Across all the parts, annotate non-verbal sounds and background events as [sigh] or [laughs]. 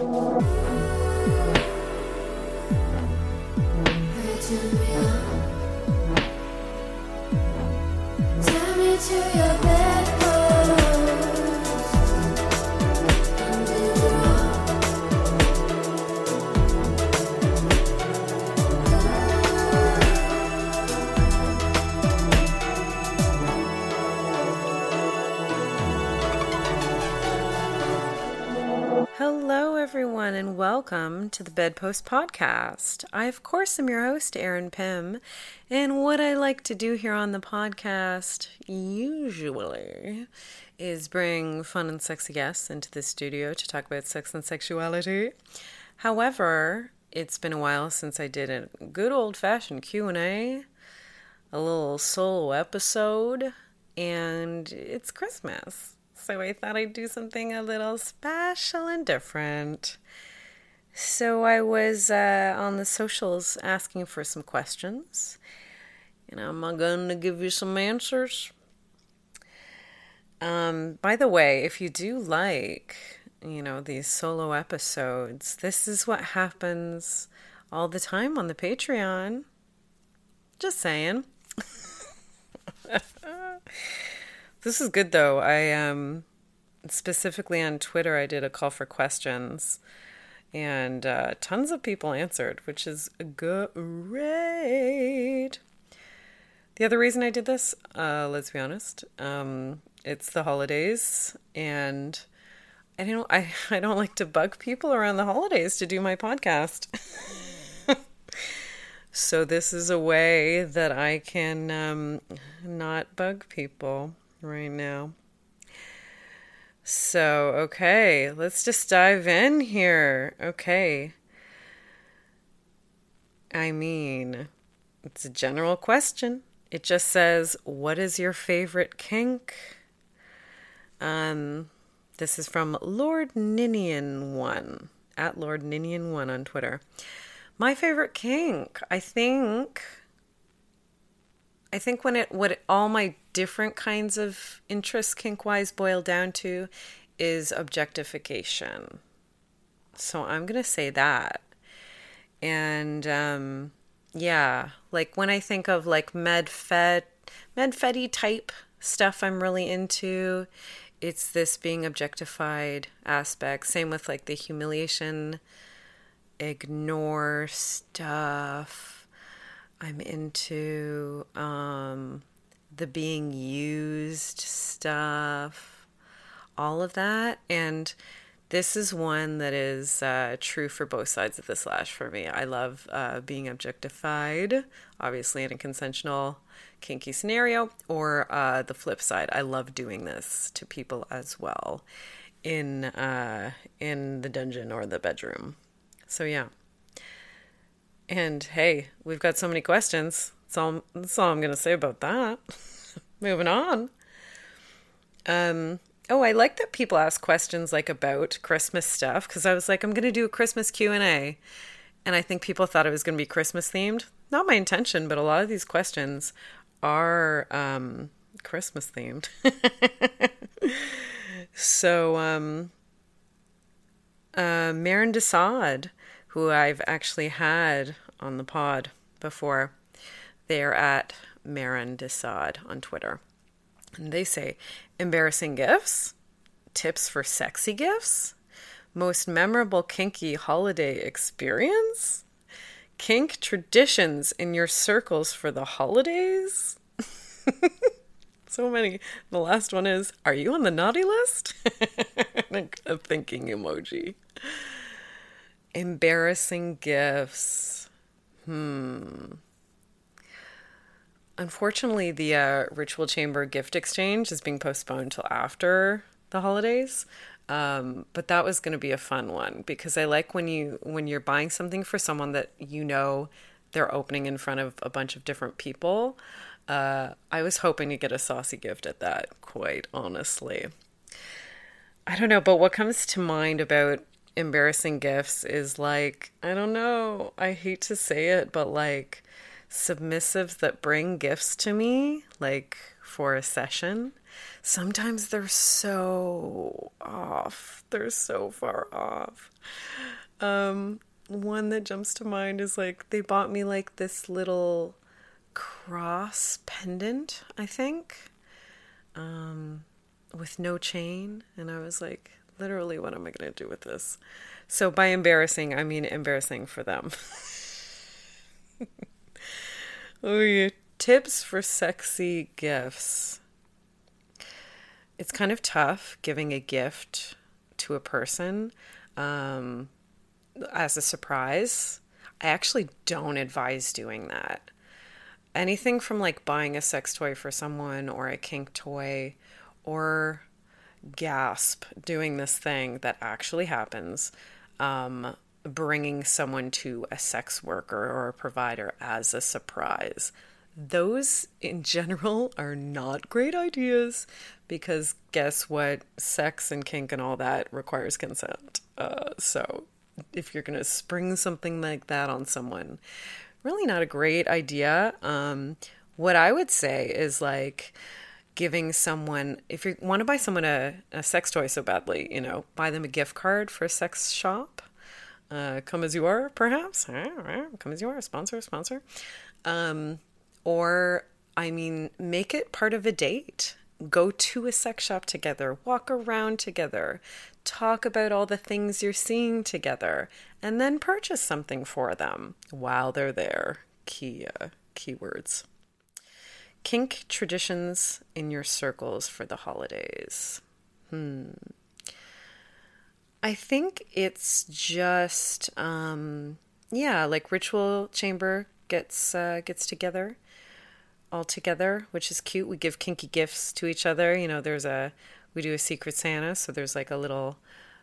Hello, welcome to the Bedpost Podcast. I, of course, am your host, Erin Pym, and what I like to do here on the podcast, usually, is bring fun and sexy guests into the studio to talk about sex and sexuality. However, it's been a while since I did a good old-fashioned Q&A, a little solo episode, and it's Christmas so I thought I'd do something a little special and different. So I was uh, on the socials asking for some questions, and I'm going to give you some answers. Um, by the way, if you do like, you know, these solo episodes, this is what happens all the time on the Patreon. Just saying. [laughs] This is good though. I um specifically on Twitter I did a call for questions and uh, tons of people answered, which is great. The other reason I did this, uh, let's be honest, um, it's the holidays, and I don't, [laughs] I, I don't like to bug people around the holidays to do my podcast. [laughs] so this is a way that I can um, not bug people right now. So, okay, let's just dive in here. Okay. I mean, it's a general question. It just says, What is your favorite kink? Um, this is from Lord Ninian1 at Lord Ninian1 on Twitter. My favorite kink, I think I think when it what all my different kinds of interests kink wise boil down to is objectification. So I'm gonna say that. And um, yeah, like when I think of like med fed med feddy type stuff I'm really into, it's this being objectified aspect. Same with like the humiliation, ignore stuff I'm into um, the being used stuff, all of that. And this is one that is uh, true for both sides of the slash for me. I love uh, being objectified, obviously in a consensual, kinky scenario, or uh, the flip side. I love doing this to people as well in uh, in the dungeon or the bedroom. So yeah. And hey, we've got so many questions. That's all, that's all I'm going to say about that. [laughs] Moving on. Um, oh, I like that people ask questions like about Christmas stuff because I was like, I'm going to do a Christmas Q and A, and I think people thought it was going to be Christmas themed. Not my intention, but a lot of these questions are um, Christmas themed. [laughs] so, um, uh, Marin Desad who I've actually had on the pod before. They're at Marin Desad on Twitter. And they say embarrassing gifts, tips for sexy gifts, most memorable kinky holiday experience, kink traditions in your circles for the holidays. [laughs] so many. The last one is Are you on the naughty list? [laughs] a thinking emoji. Embarrassing gifts. Hmm. Unfortunately, the uh, Ritual Chamber gift exchange is being postponed till after the holidays. Um, but that was going to be a fun one because I like when you when you're buying something for someone that you know they're opening in front of a bunch of different people. Uh, I was hoping to get a saucy gift at that, quite honestly. I don't know, but what comes to mind about embarrassing gifts is like, I don't know, I hate to say it, but like submissives that bring gifts to me, like for a session. sometimes they're so off. They're so far off. Um, one that jumps to mind is like they bought me like this little cross pendant, I think, um, with no chain. And I was like, literally, what am I going to do with this? So by embarrassing, I mean embarrassing for them. [laughs] oh, tips for sexy gifts. It's kind of tough giving a gift to a person um, as a surprise. I actually don't advise doing that. Anything from like buying a sex toy for someone or a kink toy or gasp doing this thing that actually happens um, bringing someone to a sex worker or a provider as a surprise. Those in general [laughs] are not great ideas because guess what? Sex and kink and all that requires consent. Uh, so if you're going to spring something like that on someone, really not a great idea. Um, what I would say is like, giving someone if you want to buy someone a, a sex toy so badly you know buy them a gift card for a sex shop. Uh, come as you are perhaps. Come as you are sponsor sponsor. Um, or i mean make it part of a date. Go to a sex shop together. Walk around together. Talk about all the things you're seeing together. And then purchase something for them while they're there. Key uh, keywords Kink traditions in your circles for the holidays. Hmm. I think it's just um yeah, like ritual chamber gets uh, gets together all together, which is cute. We give kinky gifts to each other. You know, there's a we do a secret Santa, so there's like a little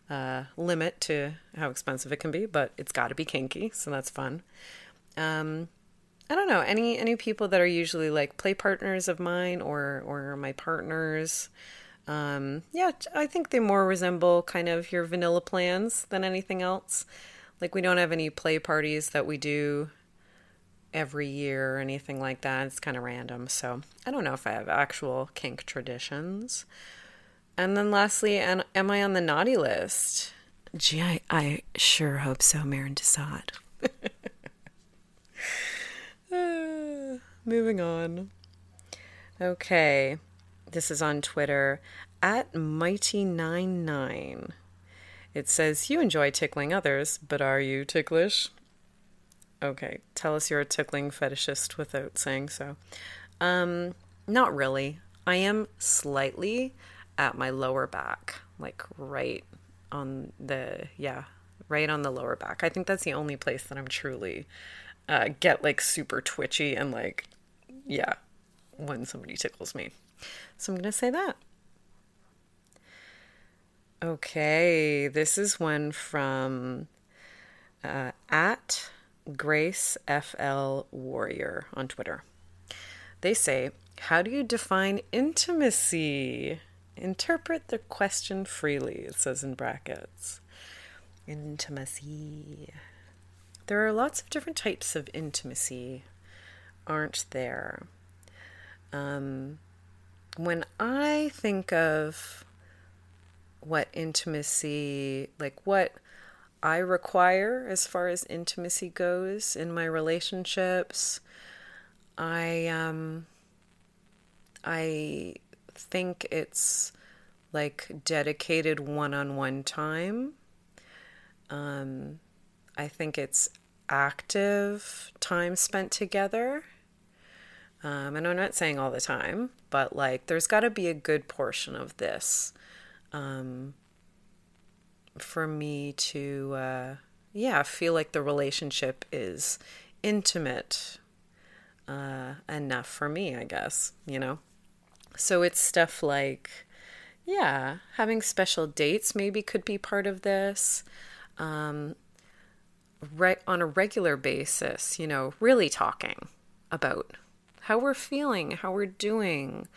uh, limit to how expensive it can be, but it's got to be kinky, so that's fun. Um, I don't know any any people that are usually like play partners of mine or or my partners. Um, yeah, I think they more resemble kind of your vanilla plans than anything else. Like we don't have any play parties that we do every year or anything like that. It's kind of random. So I don't know if I have actual kink traditions. And then lastly, and am I on the naughty list? Gee, I, I sure hope so, Marin Desad. [laughs] [sighs] Moving on. Okay. This is on Twitter at Mighty99. It says, You enjoy tickling others, but are you ticklish? Okay. Tell us you're a tickling fetishist without saying so. Um, not really. I am slightly at my lower back, like right on the, yeah, right on the lower back. I think that's the only place that I'm truly uh, get like super twitchy and like yeah, when somebody tickles me. So I'm going to say that. Okay, this is one from uh, at Grace FL Warrior on Twitter. They say, How do you define intimacy? Interpret the question freely, it says in brackets. Intimacy. There are lots of different types of intimacy aren't there. Um, when I think of what intimacy, like what I require as far as intimacy goes in my relationships, I um, I think it's like dedicated one-on-one time. Um, I think it's active time spent together. Um, and I'm not saying all the time, but like there's got to be a good portion of this um, for me to, uh, yeah, feel like the relationship is intimate uh, enough for me, I guess, you know? So it's stuff like, yeah, having special dates maybe could be part of this. Um, right on a regular basis, you know, really talking about how we're feeling, how we're doing,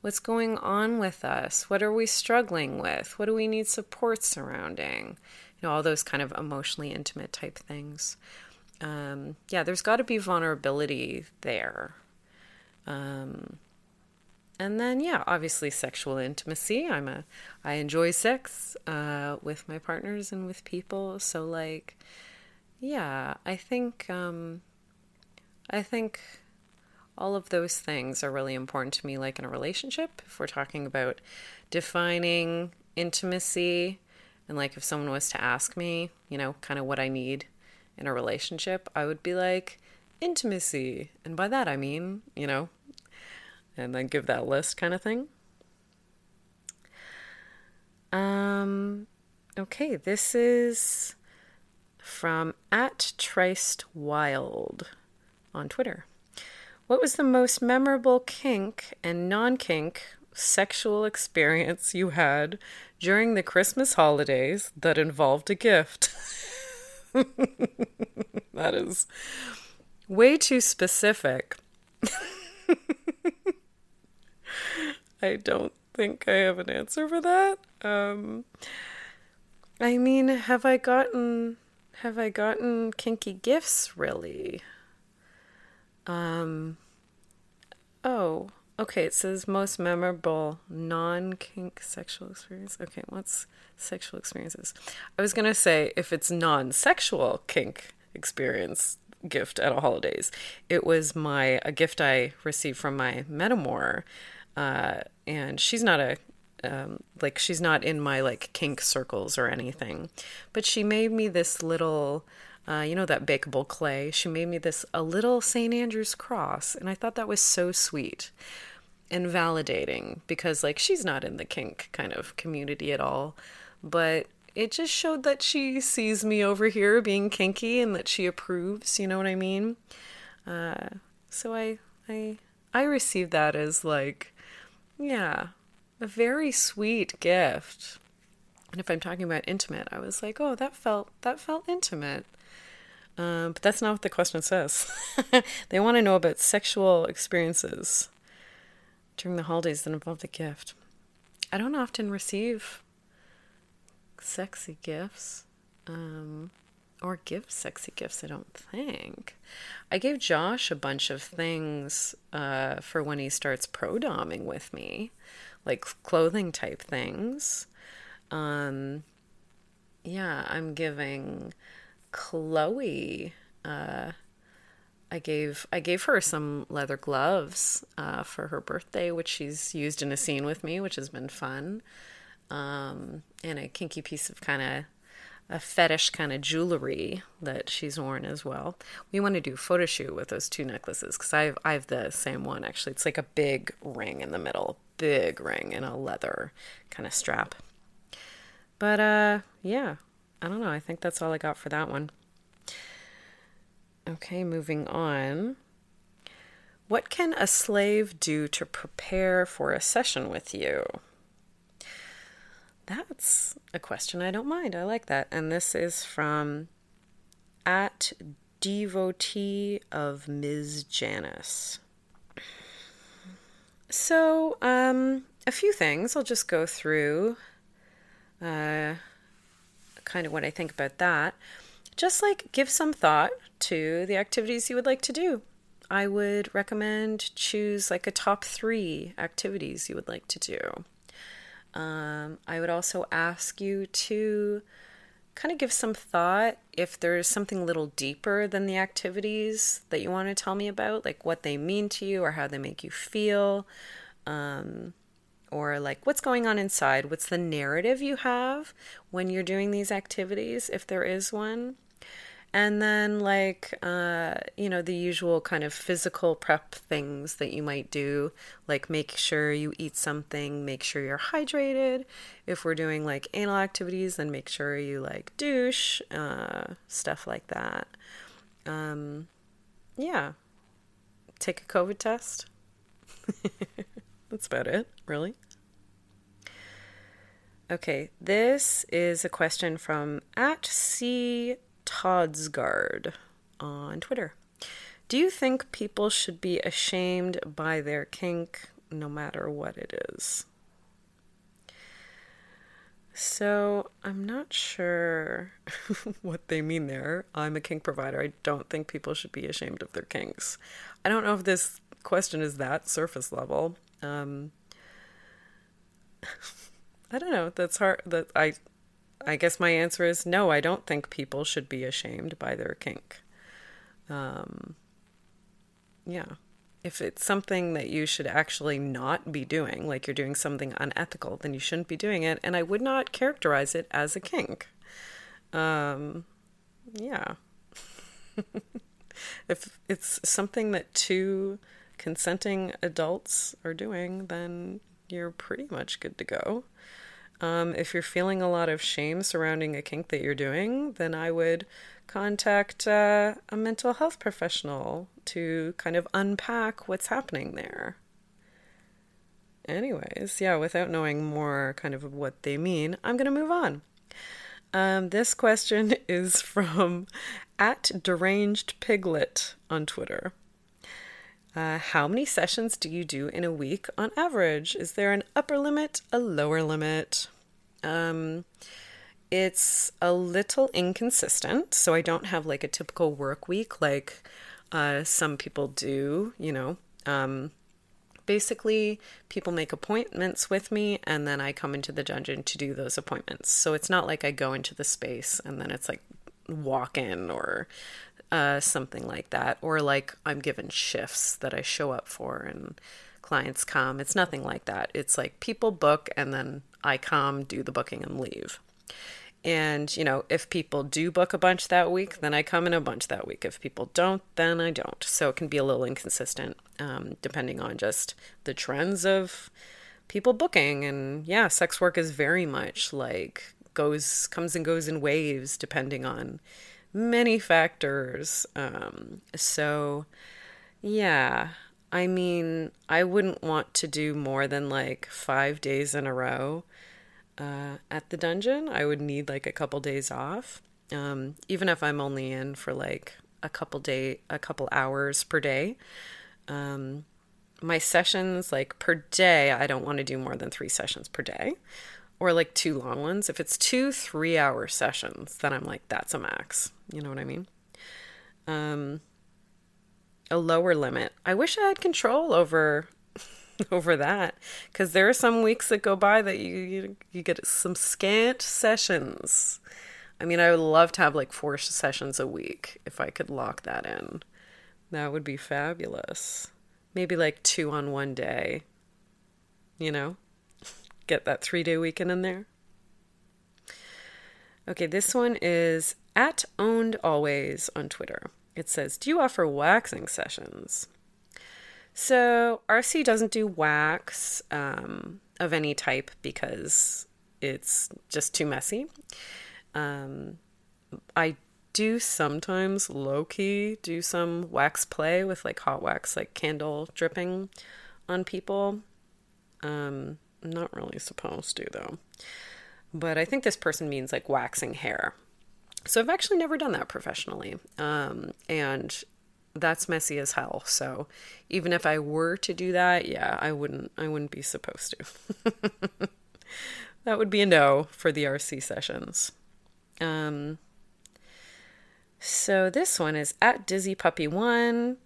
what's going on with us, what are we struggling with, what do we need support surrounding, you know, all those kind of emotionally intimate type things. Um, yeah, there's got to be vulnerability there. Um, and then yeah, obviously sexual intimacy. I'm a I enjoy sex uh, with my partners and with people. So like, yeah, I think um, I think all of those things are really important to me. Like in a relationship, if we're talking about defining intimacy, and like if someone was to ask me, you know, kind of what I need in a relationship, I would be like intimacy, and by that I mean, you know, and then give that list kind of thing. Um, okay, this is from at Triced Wild on Twitter. What was the most memorable kink and non kink sexual experience you had during the Christmas holidays that involved a gift? [laughs] that is way too specific. [laughs] I don't think I have an answer for that. Um, I mean, have I gotten have I gotten kinky gifts really? Um, oh, okay. It says most memorable non kink sexual experience. Okay, what's sexual experiences? I was gonna say if it's non sexual kink experience gift at a holidays, it was my a gift I received from my metamor uh, and she's not a um, like she's not in my like kink circles or anything, but she made me this little. Uh, you know that bakeable clay. She made me this a little St. Andrew's cross, and I thought that was so sweet and validating because like she's not in the kink kind of community at all, but it just showed that she sees me over here being kinky and that she approves. You know what I mean? Uh, so I I I received that as like yeah, a very sweet gift. And if I'm talking about intimate, I was like, oh, that felt that felt intimate. Um, but that's not what the question says. [laughs] they want to know about sexual experiences during the holidays that involve the gift. I don't often receive sexy gifts. Um, or give sexy gifts, I don't think. I gave Josh a bunch of things uh, for when he starts pro doming with me, like clothing type things. Um, yeah, I'm giving Chloe. Uh, I gave I gave her some leather gloves uh, for her birthday, which she's used in a scene with me, which has been fun. Um, and a kinky piece of kind of a fetish kind of jewelry that she's worn as well. We want to do a photo shoot with those two necklaces because I have, I have the same one actually. It's like a big ring in the middle, big ring in a leather kind of strap. But uh, yeah, I don't know. I think that's all I got for that one. Okay, moving on. What can a slave do to prepare for a session with you? That's a question I don't mind. I like that. And this is from at devotee of Ms. Janice. So, um, a few things. I'll just go through uh, kind of what I think about that. Just like give some thought to the activities you would like to do. I would recommend choose like a top three activities you would like to do. Um, I would also ask you to kind of give some thought if there's something a little deeper than the activities that you want to tell me about, like what they mean to you or how they make you feel, um, or like what's going on inside. What's the narrative you have when you're doing these activities, if there is one? And then like uh, you know the usual kind of physical prep things that you might do like make sure you eat something make sure you're hydrated. If we're doing like anal activities then make sure you like douche uh, stuff like that. Um, yeah. Take a covid test. [laughs] That's about it really. Okay this is a question from at c Toddsgard on Twitter. Do you think people should be ashamed by their kink no matter what it is? So, I'm not sure [laughs] what they mean there. I'm a kink provider. I don't think people should be ashamed of their kinks. I don't know if this question is that surface level. Um, [laughs] I don't know. That's hard. That I, I guess my answer is no. I don't think people should be ashamed by their kink. Um, yeah. If it's something that you should actually not be doing, like you're doing something unethical, then you shouldn't be doing it. And I would not characterize it as a kink. Um, yeah. [laughs] if it's something that two consenting adults are doing, then you're pretty much good to go. Um, if you're feeling a lot of shame surrounding a kink that you're doing, then I would contact uh, a mental health professional to kind of unpack what's happening there. Anyways, yeah, without knowing more kind of what they mean, I'm going to move on. Um, this question [laughs] is from at deranged piglet on Twitter. Uh, how many sessions do you do in a week on average? Is there an upper limit, a lower limit? Um, it's a little inconsistent, so I don't have like a typical work week like uh, some people do, you know. Um, basically, people make appointments with me, and then I come into the dungeon to do those appointments. So it's not like I go into the space and then it's like walk in or uh, something like that, or like I'm given shifts that I show up for and clients come. It's nothing like that. It's like people book and then I come, do the booking, and leave. And, you know, if people do book a bunch that week, then I come in a bunch that week. If people don't, then I don't. So it can be a little inconsistent um, depending on just the trends of people booking. And yeah, sex work is very much like goes, comes and goes in waves depending on many factors. Um, so, yeah, I mean, I wouldn't want to do more than like five days in a row uh, at the dungeon. I would need like a couple days off, um, even if I'm only in for like a couple day, a couple hours per day. Um, my sessions, like per day, I don't want to do more than three sessions per day or like two long ones. If it's two three hour sessions, then I'm like, that's a max. You know what I mean? Um, a lower limit. I wish I had control over [laughs] over that because there are some weeks that go by that you, you you get some scant sessions. I mean, I would love to have like four sessions a week if I could lock that in. That would be fabulous. Maybe like two on one day. You know? Get that three day weekend in there. Okay, this one is at owned always on Twitter. It says, Do you offer waxing sessions? So, RC doesn't do wax um, of any type because it's just too messy. Um, I do sometimes low key do some wax play with like hot wax, like candle dripping on people. Um, not really supposed to, though. But I think this person means like waxing hair. So I've actually never done that professionally. Um, and that's messy as hell. So even if I were to do that, yeah, I wouldn't I wouldn't be supposed to. [laughs] that would be a no for the RC sessions. Um so this one is at Dizzy Puppy One.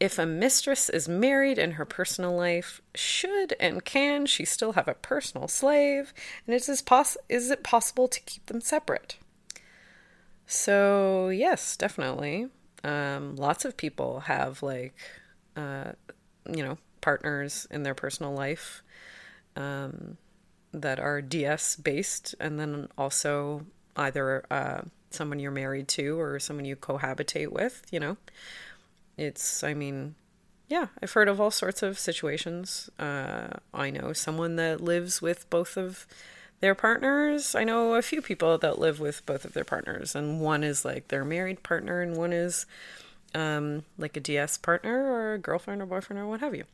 If a mistress is married in her personal life, should and can she still have a personal slave? And is, this poss- is it possible to keep them separate? So, yes, definitely. Um, lots of people have, like, uh, you know, partners in their personal life um, that are DS based, and then also either uh, someone you're married to or someone you cohabitate with, you know it's, I mean, yeah, I've heard of all sorts of situations. Uh, I know someone that lives with both of their partners. I know a few people that live with both of their partners, and one is like their married partner, and one is um, like a DS partner or a girlfriend or boyfriend or what have you.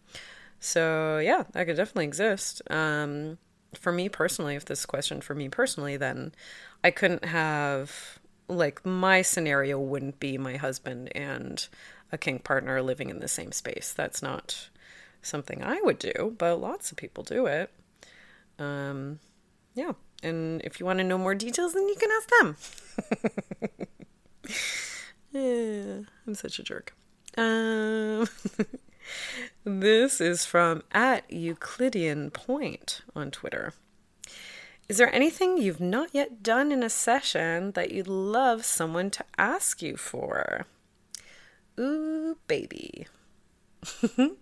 So yeah, that could definitely exist. Um, for me personally, if this question for me personally, then I couldn't have like my scenario wouldn't be my husband and a kink partner living in the same space. That's not something I would do, but lots of people do it. Um, yeah. And if you want to know more details, then you can ask them. [laughs] yeah, I'm such a jerk. Um, [laughs] This is from at Euclidean Point on Twitter. Is there anything you've not yet done in a session that you'd love someone to ask you for? Ooh, baby. [laughs]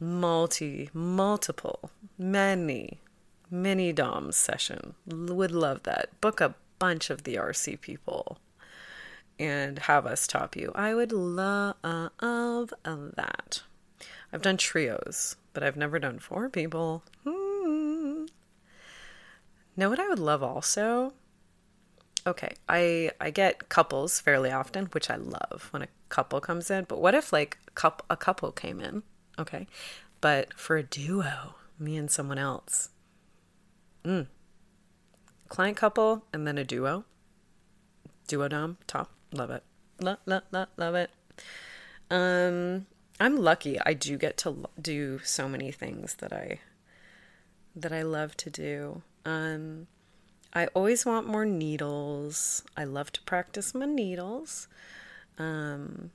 Multi, multiple, many, many DOMs session. Would love that. Book a bunch of the RC people and have us top you. I would love that. I've done trios, but I've never done four people. Hmm. Know what I would love also? Okay, I I get couples fairly often, which I love when a couple comes in. But what if like a couple, a couple came in? Okay, but for a duo, me and someone else. Mm. Client couple and then a duo. Duo dom top. Love it. Love, love, love, love it. Um, I'm lucky. I do get to do so many things that I that I love to do. Um, I always want more needles. I love to practice my needles. Um,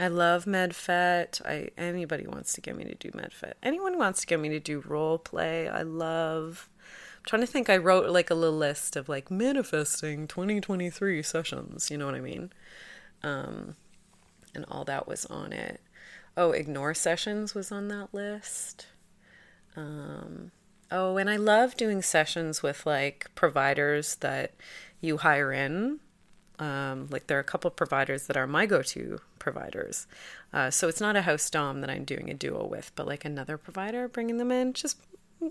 I love MedFet. I anybody wants to get me to do MedFet. Anyone wants to get me to do role play. I love I'm trying to think I wrote like a little list of like manifesting 2023 sessions, you know what I mean? Um, and all that was on it. Oh, ignore sessions was on that list. Um, oh, and I love doing sessions with like providers that you hire in. Um, like there are a couple providers that are my go-to providers. Uh, so it's not a house dom that I'm doing a duo with, but like another provider bringing them in. Just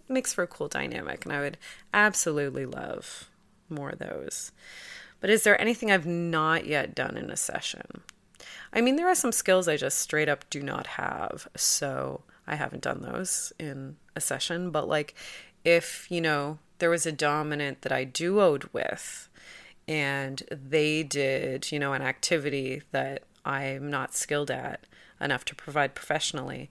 makes for a cool dynamic, and I would absolutely love more of those. But is there anything I've not yet done in a session? I mean, there are some skills I just straight up do not have, so I haven't done those in a session. But like, if you know, there was a dominant that I duoed with, and they did, you know, an activity that I'm not skilled at enough to provide professionally,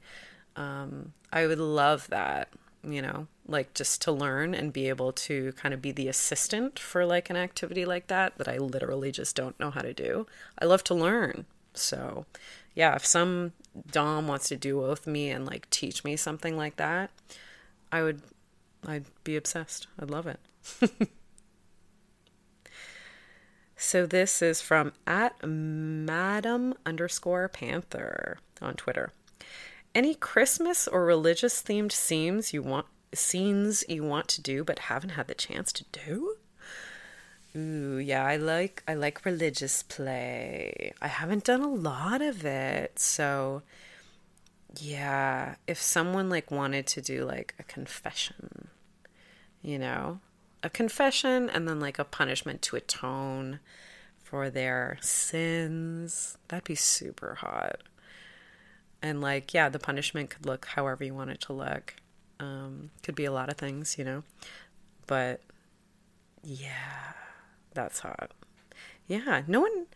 um, I would love that you know, like just to learn and be able to kind of be the assistant for like an activity like that that I literally just don't know how to do. I love to learn. So, yeah, if some dom wants to do with me and like teach me something like that, I would I'd be obsessed. I'd love it. [laughs] so this is from at Madam underscore Panther on Twitter. Any Christmas or religious themed scenes you want scenes you want to do but haven't had the chance to do? Ooh, yeah, I like I like religious play. I haven't done a lot of it. So yeah, if someone like wanted to do like a confession, you know, a confession and then like a punishment to atone for their sins, that'd be super hot and like yeah the punishment could look however you want it to look um, could be a lot of things you know but yeah that's hot. Yeah no one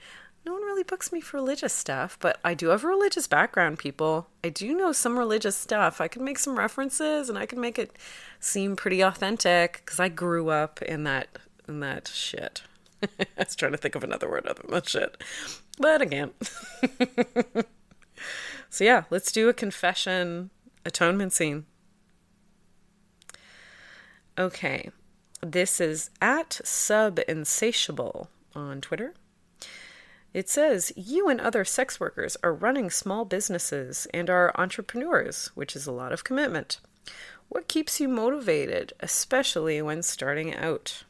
no one really books me for religious stuff but i do have a religious background people. I do know some religious stuff. I can make some references and i can make it seem pretty authentic because i grew up in that in that shit. [laughs] I was trying to think of another word other than that shit. But again. [laughs] So, yeah, let's do a confession atonement scene. Okay, this is at sub insatiable on Twitter. It says, You and other sex workers are running small businesses and are entrepreneurs, which is a lot of commitment. What keeps you motivated, especially when starting out?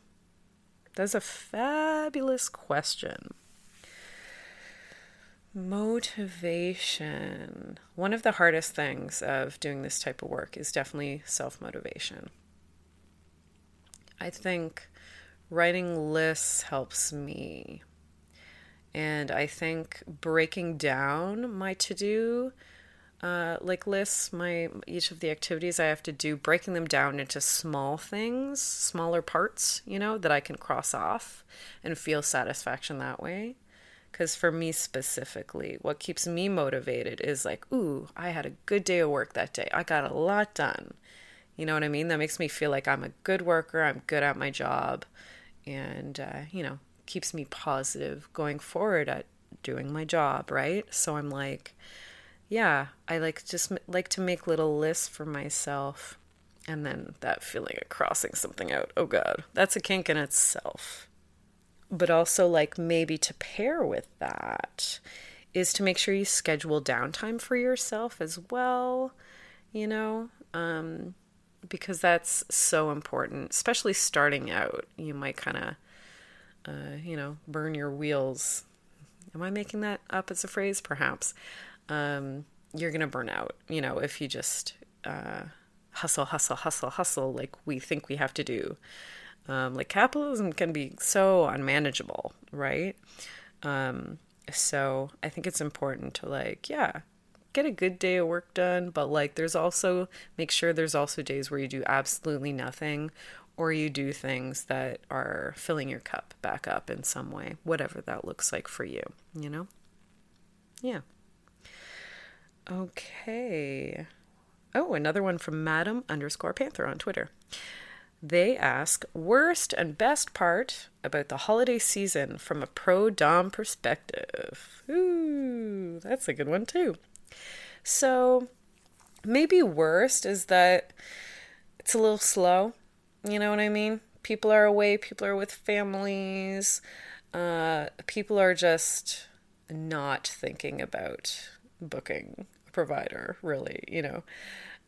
That's a fabulous question. Motivation. One of the hardest things of doing this type of work is definitely self motivation. I think writing lists helps me. And I think breaking down my to do uh, like lists, my each of the activities I have to do, breaking them down into small things, smaller parts, you know, that I can cross off and feel satisfaction that way. Because for me specifically, what keeps me motivated is like, ooh, I had a good day of work that day. I got a lot done. You know what I mean? That makes me feel like I'm a good worker. I'm good at my job. And, uh, you know, keeps me positive going forward at doing my job, right? So I'm like, yeah, I like just like to make little lists for myself. And then that feeling of crossing something out. Oh God, that's a kink in itself. But also, like, maybe to pair with that is to make sure you schedule downtime for yourself as well, you know, um, because that's so important, especially starting out. You might kind of, uh, you know, burn your wheels. Am I making that up as a phrase? Perhaps. Um, you're going to burn out, you know, if you just uh, hustle, hustle, hustle, hustle like we think we have to do. Um, like capitalism can be so unmanageable, right? Um, so I think it's important to like, yeah, get a good day of work done, but like there's also make sure there's also days where you do absolutely nothing or you do things that are filling your cup back up in some way, whatever that looks like for you, you know? Yeah. Okay. Oh, another one from Madam underscore Panther on Twitter. They ask worst and best part about the holiday season from a pro dom perspective. Ooh, that's a good one too. So, maybe worst is that it's a little slow. You know what I mean? People are away, people are with families, uh, people are just not thinking about booking a provider, really, you know.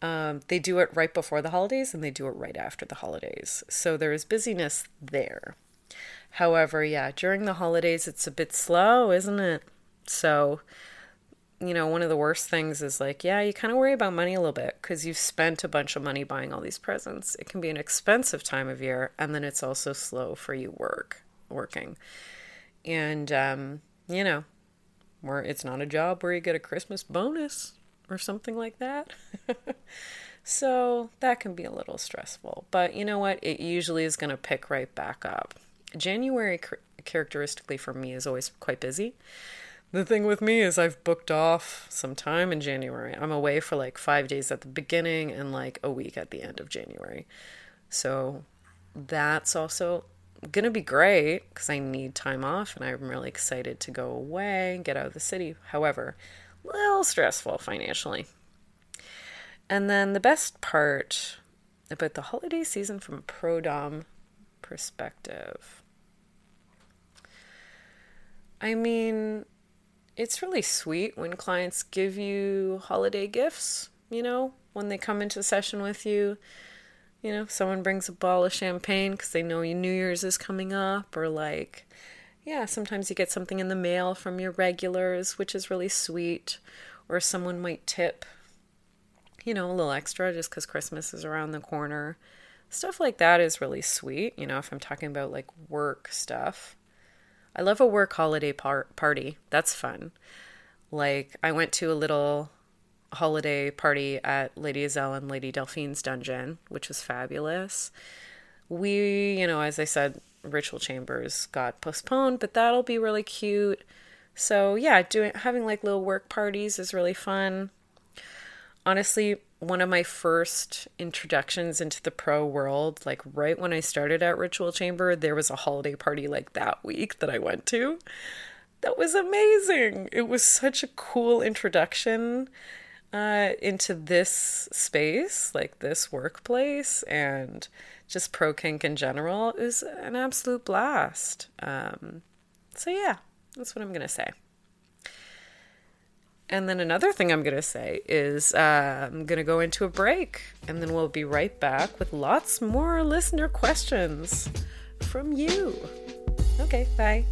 Um, they do it right before the holidays and they do it right after the holidays. So there is busyness there. However, yeah, during the holidays, it's a bit slow, isn't it? So, you know, one of the worst things is like, yeah, you kind of worry about money a little bit because you've spent a bunch of money buying all these presents. It can be an expensive time of year, and then it's also slow for you work working. And um, you know, where it's not a job where you get a Christmas bonus or something like that. [laughs] so that can be a little stressful. But you know what? It usually is going to pick right back up. January, characteristically for me, is always quite busy. The thing with me is I've booked off some time in January. I'm away for like five days at the beginning and like a week at the end of January. So that's also going to be great because I need time off and I'm really excited to go away and get out of the city. However, a little stressful financially. And then the best part about the holiday season from a pro dom perspective. I mean, it's really sweet when clients give you holiday gifts, you know, when they come into session with you you know, someone brings a bottle of champagne because they know New Year's is coming up, or like, yeah, sometimes you get something in the mail from your regulars, which is really sweet, or someone might tip, you know, a little extra just because Christmas is around the corner. Stuff like that is really sweet, you know, if I'm talking about like work stuff. I love a work holiday par- party. That's fun. Like, I went to a little holiday party at Lady Azelle and Lady Delphine's dungeon, which was fabulous. We, you know, as I said, Ritual Chambers got postponed, but that'll be really cute. So yeah, doing having like little work parties is really fun. Honestly, one of my first introductions into the pro world, like right when I started at Ritual Chamber, there was a holiday party like that week that I went to. That was amazing. It was such a cool introduction uh, into this space, like this workplace, and just pro kink in general is an absolute blast. Um, so, yeah, that's what I'm going to say. And then another thing I'm going to say is uh, I'm going to go into a break and then we'll be right back with lots more listener questions from you. Okay, bye.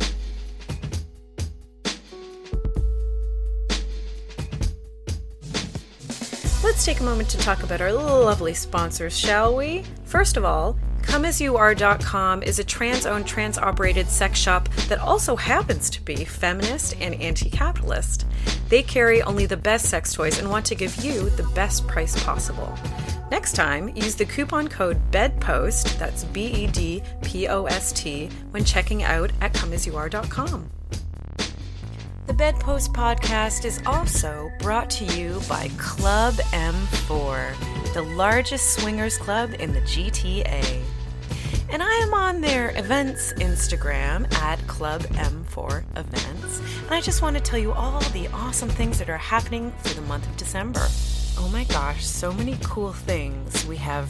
Let's take a moment to talk about our lovely sponsors, shall we? First of all, ComeAsYouAre.com is a trans owned, trans operated sex shop that also happens to be feminist and anti capitalist. They carry only the best sex toys and want to give you the best price possible. Next time, use the coupon code BEDPOST, that's B E D P O S T, when checking out at ComeAsYouAre.com. The Bedpost podcast is also brought to you by Club M4, the largest swingers club in the GTA. And I am on their events Instagram at Club M4 Events. And I just want to tell you all the awesome things that are happening for the month of December. Oh my gosh, so many cool things. We have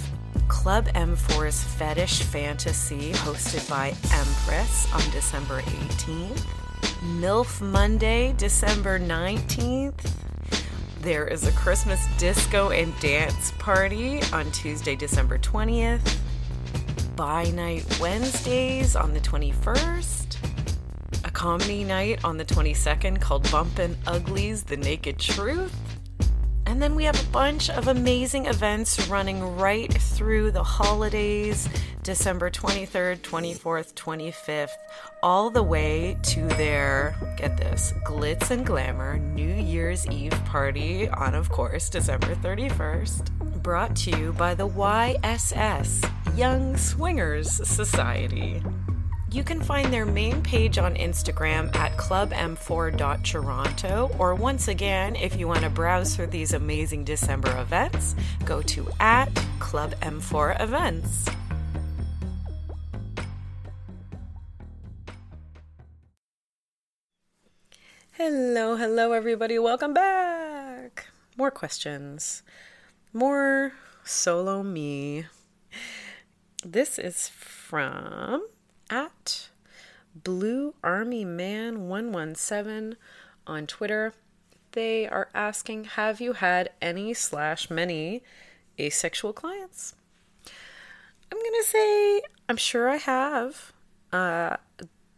Club M4's Fetish Fantasy, hosted by Empress on December 18th. MILF Monday, December 19th. There is a Christmas disco and dance party on Tuesday, December 20th. By Night Wednesdays on the 21st. A comedy night on the 22nd called Bumpin' Uglies The Naked Truth. And then we have a bunch of amazing events running right through the holidays December 23rd, 24th, 25th, all the way to their, get this, Glitz and Glamour New Year's Eve party on, of course, December 31st. Brought to you by the YSS, Young Swingers Society. You can find their main page on Instagram at clubm4.toronto, or once again, if you want to browse through these amazing December events, go to at clubm4events. Hello, hello, everybody. Welcome back. More questions. More solo me. This is from at Blue Army Man 117 on Twitter. They are asking Have you had any slash many asexual clients? I'm to say, I'm sure I have. Uh,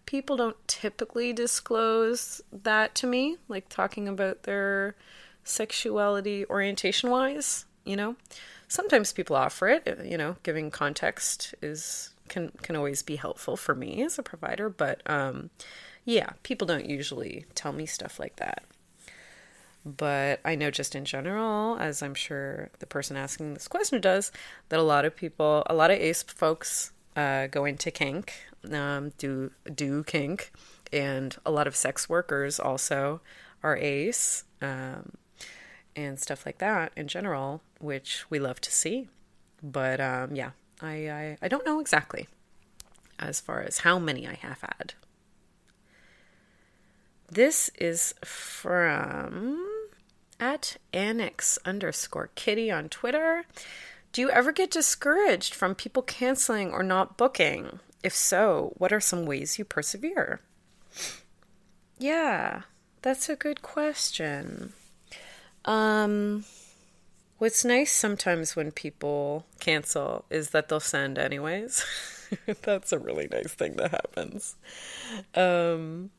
people don't typically disclose that to me, like talking about their sexuality orientation wise, you know. Sometimes people offer it, you know, giving context is can can always be helpful for me as a provider, but um yeah, people don't usually tell me stuff like that. But I know just in general, as I'm sure the person asking this question does, that a lot of people, a lot of ace folks uh, go into kink um, do do kink, and a lot of sex workers also are ace um, and stuff like that in general, which we love to see. But um, yeah, I, I I don't know exactly as far as how many I have had. This is from at annex underscore kitty on Twitter. Do you ever get discouraged from people canceling or not booking? If so, what are some ways you persevere? Yeah, that's a good question. Um, what's nice sometimes when people cancel is that they'll send anyways. [laughs] that's a really nice thing that happens. Um,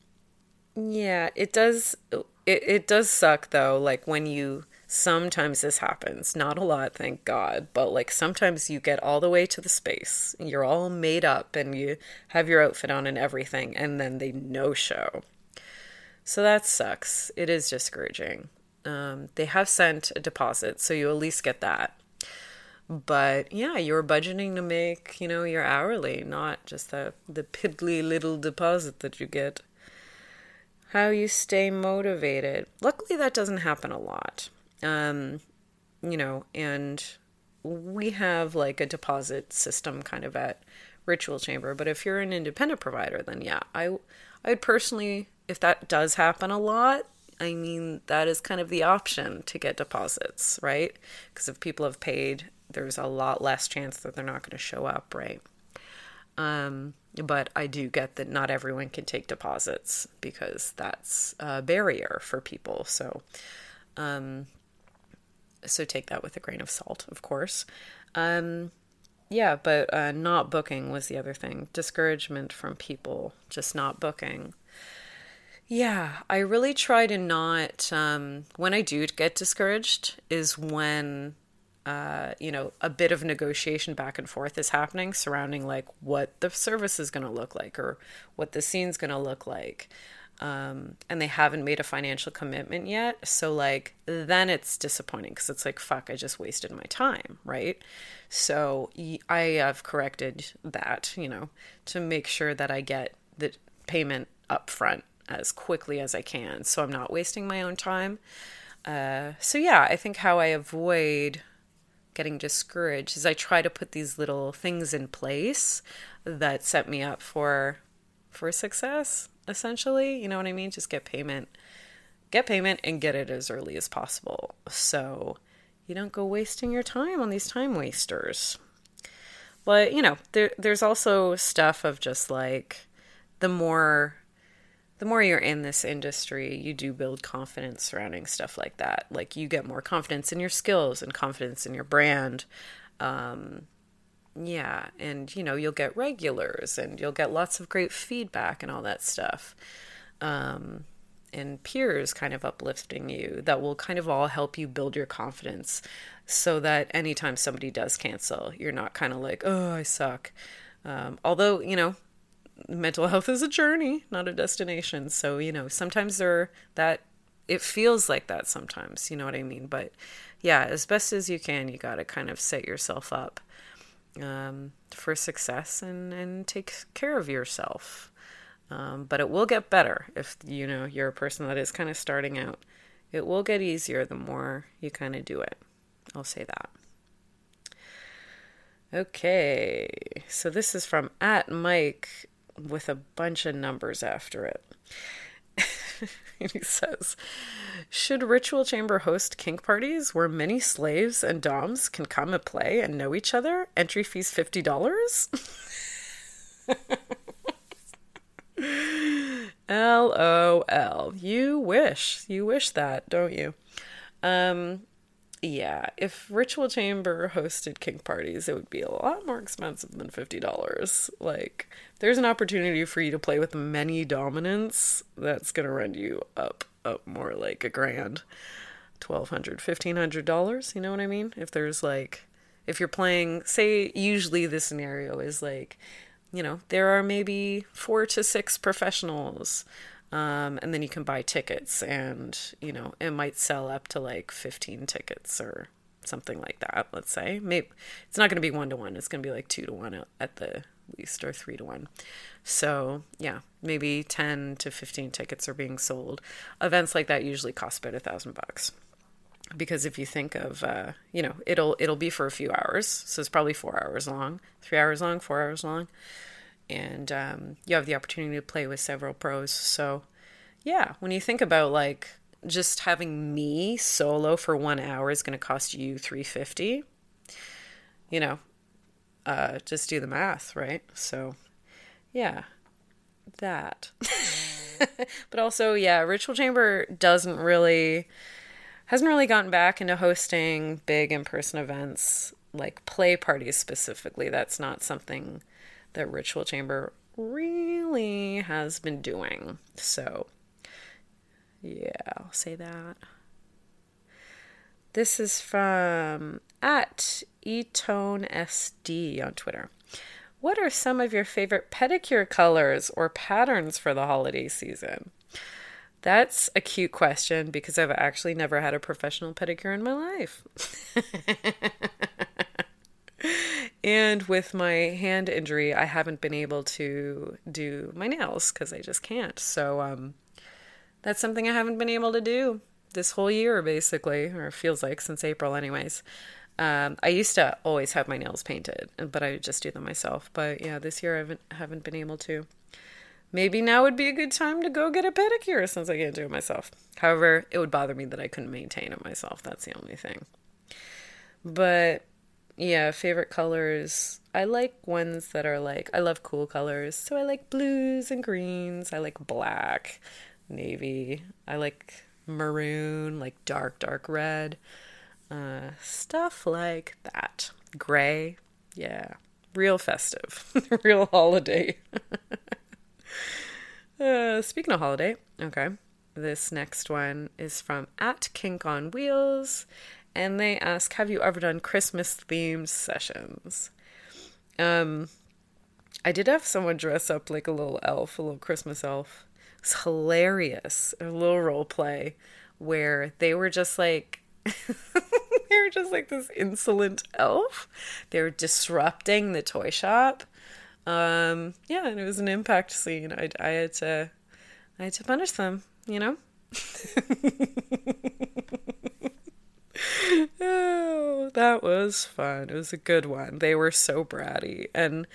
yeah, it does. It, it does suck though. Like when you sometimes this happens not a lot thank god but like sometimes you get all the way to the space you're all made up and you have your outfit on and everything and then they no show so that sucks it is discouraging um, they have sent a deposit so you at least get that. But yeah you're budgeting to make you know your hourly not just the the piddly little deposit that you get. How you stay motivated. Luckily that doesn't happen a lot. Um, you know, and we have like a deposit system kind of at Ritual Chamber. But if you're an independent provider, then yeah, I I would personally, if that does happen a lot, I mean that is kind of the option to get deposits, right? Because if people have paid, there's a lot less chance that they're not going to show up, right? Um, but I do get that not everyone can take deposits because that's a barrier for people. So, um, so take that with a grain of salt, of course. Um, yeah, but uh, not booking was the other thing. Discouragement from people just not booking. Yeah, I really try to not. Um, when I do get discouraged, is when uh, you know a bit of negotiation back and forth is happening surrounding like what the service is going to look like or what the scene's going to look like um, and they haven't made a financial commitment yet. So, like, then it's disappointing because it's like, fuck, I just wasted my time, right? So, I have corrected that, you know, to make sure that I get the payment up front as quickly as I can. So, I'm not wasting my own time. Uh, so, yeah, I think how I avoid getting discouraged is I try to put these little things in place that set me up for for success essentially, you know what I mean? Just get payment. Get payment and get it as early as possible. So you don't go wasting your time on these time wasters. But, you know, there there's also stuff of just like the more the more you're in this industry, you do build confidence surrounding stuff like that. Like you get more confidence in your skills and confidence in your brand. Um, yeah, and you know, you'll get regulars and you'll get lots of great feedback and all that stuff. Um, and peers kind of uplifting you that will kind of all help you build your confidence so that anytime somebody does cancel, you're not kind of like, oh, I suck. Um, although, you know, mental health is a journey, not a destination. So, you know, sometimes there that it feels like that sometimes, you know what I mean? But yeah, as best as you can, you got to kind of set yourself up um, for success and, and take care of yourself. Um, but it will get better if you know you're a person that is kind of starting out. It will get easier the more you kind of do it. I'll say that. Okay, so this is from at Mike with a bunch of numbers after it. [laughs] he says, Should Ritual Chamber host kink parties where many slaves and doms can come and play and know each other? Entry fees $50? LOL. [laughs] You wish. You wish that, don't you? Um, yeah, if Ritual Chamber hosted kink parties, it would be a lot more expensive than $50. Like, there's an opportunity for you to play with many dominants that's going to run you up up more like a grand. $1200 $1500 you know what i mean if there's like if you're playing say usually the scenario is like you know there are maybe four to six professionals um, and then you can buy tickets and you know it might sell up to like 15 tickets or something like that let's say. Maybe it's not going to be one to one. It's going to be like two to one at the least or three to one. So yeah maybe 10 to 15 tickets are being sold. Events like that usually cost about a thousand bucks. Because if you think of uh, you know it'll it'll be for a few hours. So it's probably four hours long three hours long four hours long and um, you have the opportunity to play with several pros. So, yeah, when you think about like just having me solo for one hour is going to cost you 350 you know uh, just do the math right? So yeah that. [laughs] But also yeah ritual chamber doesn't really hasn't really gotten back into hosting big in-person events like play parties specifically. That's not something that Ritual Chamber really has been doing. So, yeah, I'll say that. This is from at eToneSD on Twitter. What are some of your favorite pedicure colors or patterns for the holiday season? That's a cute question because I've actually never had a professional pedicure in my life. [laughs] and with my hand injury, I haven't been able to do my nails because I just can't. So um, that's something I haven't been able to do this whole year, basically, or feels like since April, anyways. Um, I used to always have my nails painted, but I would just do them myself. But yeah, this year I haven't haven't been able to. Maybe now would be a good time to go get a pedicure since I can't do it myself. However, it would bother me that I couldn't maintain it myself. That's the only thing. But yeah, favorite colors. I like ones that are like, I love cool colors. So I like blues and greens. I like black, navy. I like maroon, like dark, dark red. Uh, stuff like that. Gray. Yeah. Real festive. [laughs] Real holiday. [laughs] uh, speaking of holiday, okay. This next one is from at Kink on Wheels and they ask, "Have you ever done Christmas themed sessions?" Um, I did have someone dress up like a little elf, a little Christmas elf. It's hilarious. A little role play where they were just like [laughs] they were just like this insolent elf. They were disrupting the toy shop. Um, yeah, and it was an impact scene. I, I had to I had to punish them, you know. [laughs] oh, [laughs] that was fun. It was a good one. They were so bratty. And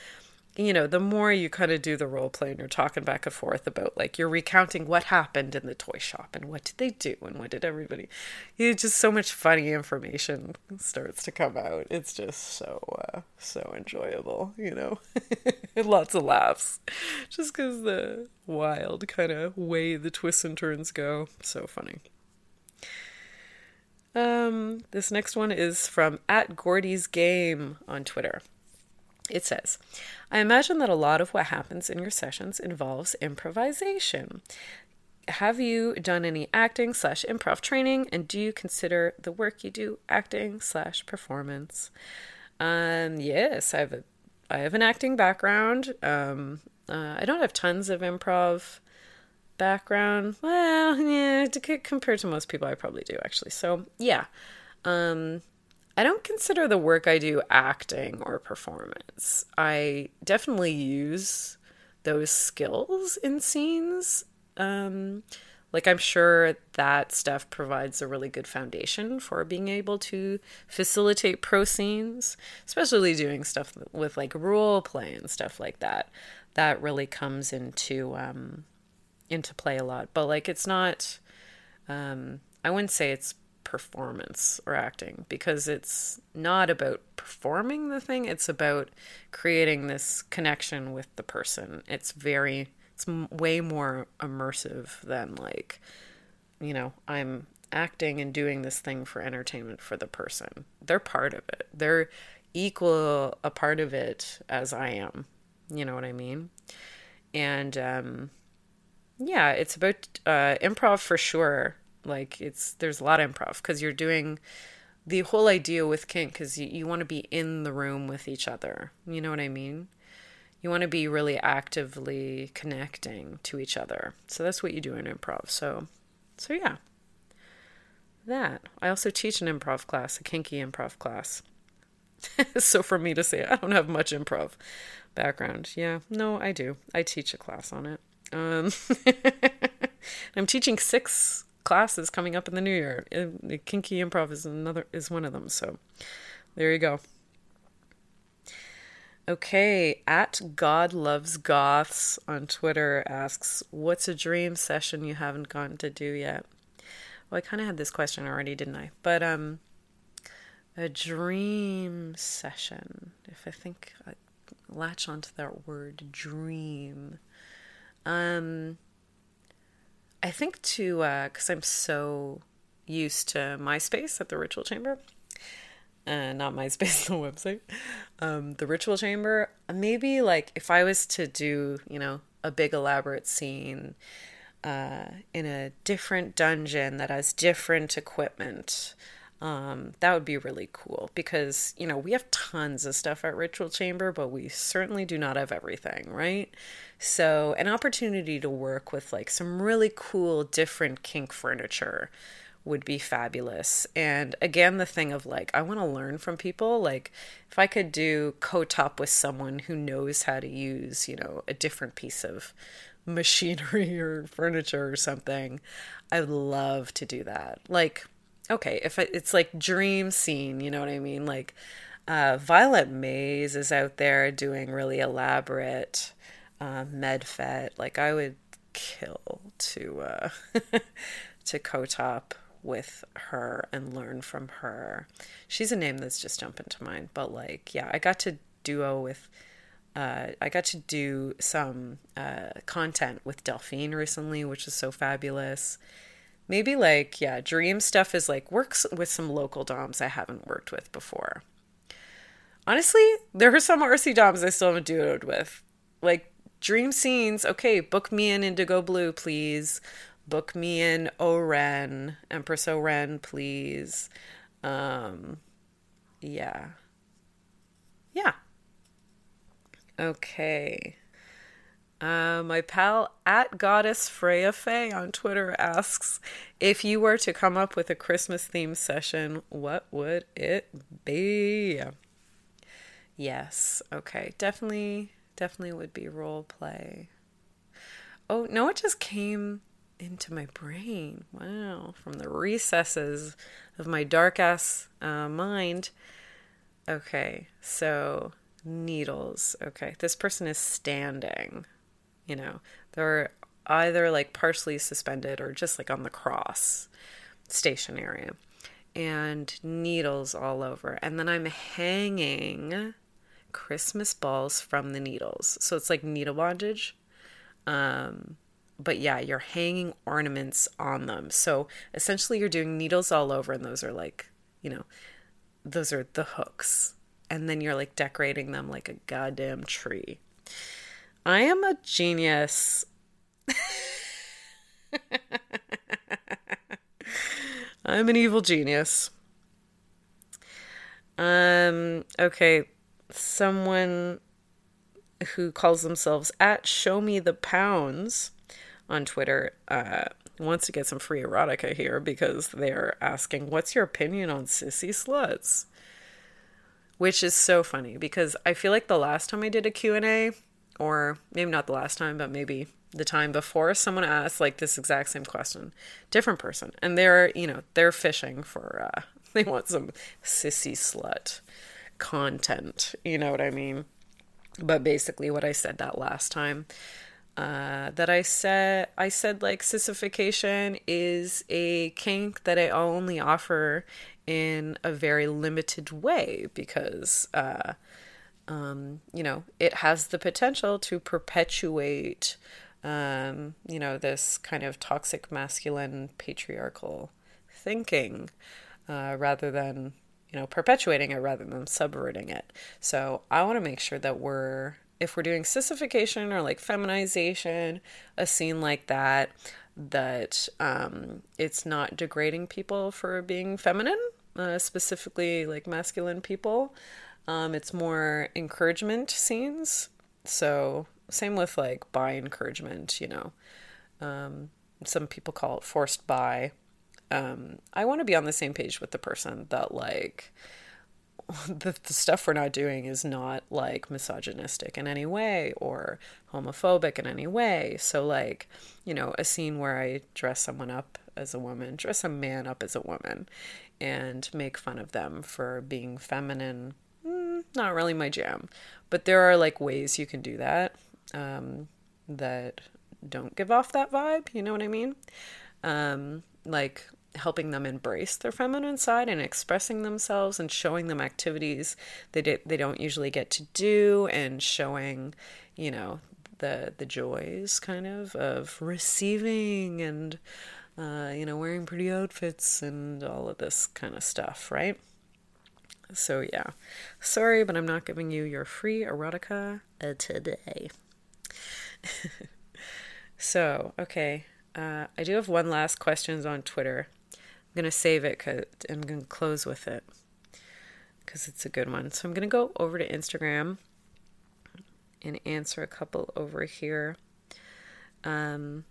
you know, the more you kind of do the role play and you're talking back and forth about like you're recounting what happened in the toy shop and what did they do and what did everybody you just so much funny information starts to come out. It's just so uh, so enjoyable, you know. [laughs] Lots of laughs. Just cuz the wild kind of way the twists and turns go. So funny. Um, this next one is from at Gordy's Game on Twitter. It says, I imagine that a lot of what happens in your sessions involves improvisation. Have you done any acting slash improv training, and do you consider the work you do acting slash performance? Um, yes, I have a, I have an acting background. Um, uh, I don't have tons of improv background. Well, yeah, to, compared to most people, I probably do actually. So yeah, um, I don't consider the work I do acting or performance. I definitely use those skills in scenes. Um, like, I'm sure that stuff provides a really good foundation for being able to facilitate pro scenes, especially doing stuff with like role play and stuff like that. That really comes into um, into play a lot. But like, it's not. Um, I wouldn't say it's performance or acting because it's not about performing the thing it's about creating this connection with the person it's very it's way more immersive than like you know i'm acting and doing this thing for entertainment for the person they're part of it they're equal a part of it as i am you know what i mean and um yeah it's about uh improv for sure like it's there's a lot of improv because you're doing the whole idea with kink is you, you want to be in the room with each other. You know what I mean? You want to be really actively connecting to each other. So that's what you do in improv. So so yeah. That. I also teach an improv class, a kinky improv class. [laughs] so for me to say I don't have much improv background. Yeah, no, I do. I teach a class on it. Um, [laughs] I'm teaching six classes coming up in the new year. Kinky improv is another is one of them. So there you go. Okay, at God Loves Goths on Twitter asks, "What's a dream session you haven't gotten to do yet?" Well, I kind of had this question already, didn't I? But um, a dream session. If I think I latch onto that word, dream. Um, I think to because uh, I'm so used to MySpace at the Ritual Chamber, uh, not MySpace, [laughs] the website, um, the Ritual Chamber. Maybe like if I was to do, you know, a big elaborate scene uh, in a different dungeon that has different equipment. Um, that would be really cool because you know we have tons of stuff at Ritual Chamber, but we certainly do not have everything, right? So, an opportunity to work with like some really cool, different kink furniture would be fabulous. And again, the thing of like, I want to learn from people. Like, if I could do co top with someone who knows how to use, you know, a different piece of machinery [laughs] or furniture or something, I would love to do that. Like, okay, if it's like dream scene, you know what I mean? Like, uh, Violet Mays is out there doing really elaborate uh, medfet. Like I would kill to uh, [laughs] to co-top with her and learn from her. She's a name that's just jumping to mind, but like yeah, I got to duo with. Uh, I got to do some uh, content with Delphine recently, which is so fabulous. Maybe like yeah, dream stuff is like works with some local doms I haven't worked with before. Honestly, there are some RC doms I still haven't duoed with. Like dream scenes. Okay, book me in Indigo Blue, please. Book me in O-Ren, Empress O-Ren, please. Um, yeah. Yeah. Okay. Uh, my pal at Goddess Freya Faye on Twitter asks if you were to come up with a Christmas theme session, what would it be? Yes. Okay. Definitely definitely would be role play. Oh, no, it just came into my brain. Wow, from the recesses of my dark ass uh, mind. Okay, so needles. Okay, this person is standing. You know, they're either like partially suspended or just like on the cross, stationary, and needles all over. And then I'm hanging Christmas balls from the needles. So it's like needle bondage. Um, but yeah, you're hanging ornaments on them. So essentially, you're doing needles all over, and those are like, you know, those are the hooks. And then you're like decorating them like a goddamn tree. I am a genius. I'm an evil genius. Um, okay, someone who calls themselves at show me the pounds on Twitter uh, wants to get some free erotica here because they're asking, What's your opinion on sissy sluts? Which is so funny because I feel like the last time I did a Q&A, or maybe not the last time, but maybe the time before, someone asked like this exact same question. Different person. And they're, you know, they're fishing for, uh, [laughs] they want some sissy slut content. You know what I mean? But basically, what I said that last time uh, that I said I said like sissification is a kink that I only offer in a very limited way because uh, um, you know it has the potential to perpetuate um, you know this kind of toxic masculine patriarchal thinking uh, rather than you know perpetuating it rather than subverting it. So I want to make sure that we're if we're doing sissification or like feminization, a scene like that, that um, it's not degrading people for being feminine, uh, specifically like masculine people. Um, it's more encouragement scenes. So, same with like bi encouragement, you know. Um, some people call it forced bi. Um, I want to be on the same page with the person that like [laughs] the, the stuff we're not doing is not like misogynistic in any way or homophobic in any way. So, like, you know, a scene where I dress someone up as a woman, dress a man up as a woman, and make fun of them for being feminine, not really my jam. But there are like ways you can do that um, that don't give off that vibe. You know what I mean? Um, like helping them embrace their feminine side and expressing themselves and showing them activities they d- they don't usually get to do and showing you know the the joys kind of of receiving and uh, you know wearing pretty outfits and all of this kind of stuff right so yeah sorry but i'm not giving you your free erotica uh, today [laughs] so okay uh, I do have one last questions on Twitter I'm going to save it cause I'm going to close with it because it's a good one. So I'm going to go over to Instagram and answer a couple over here. Um,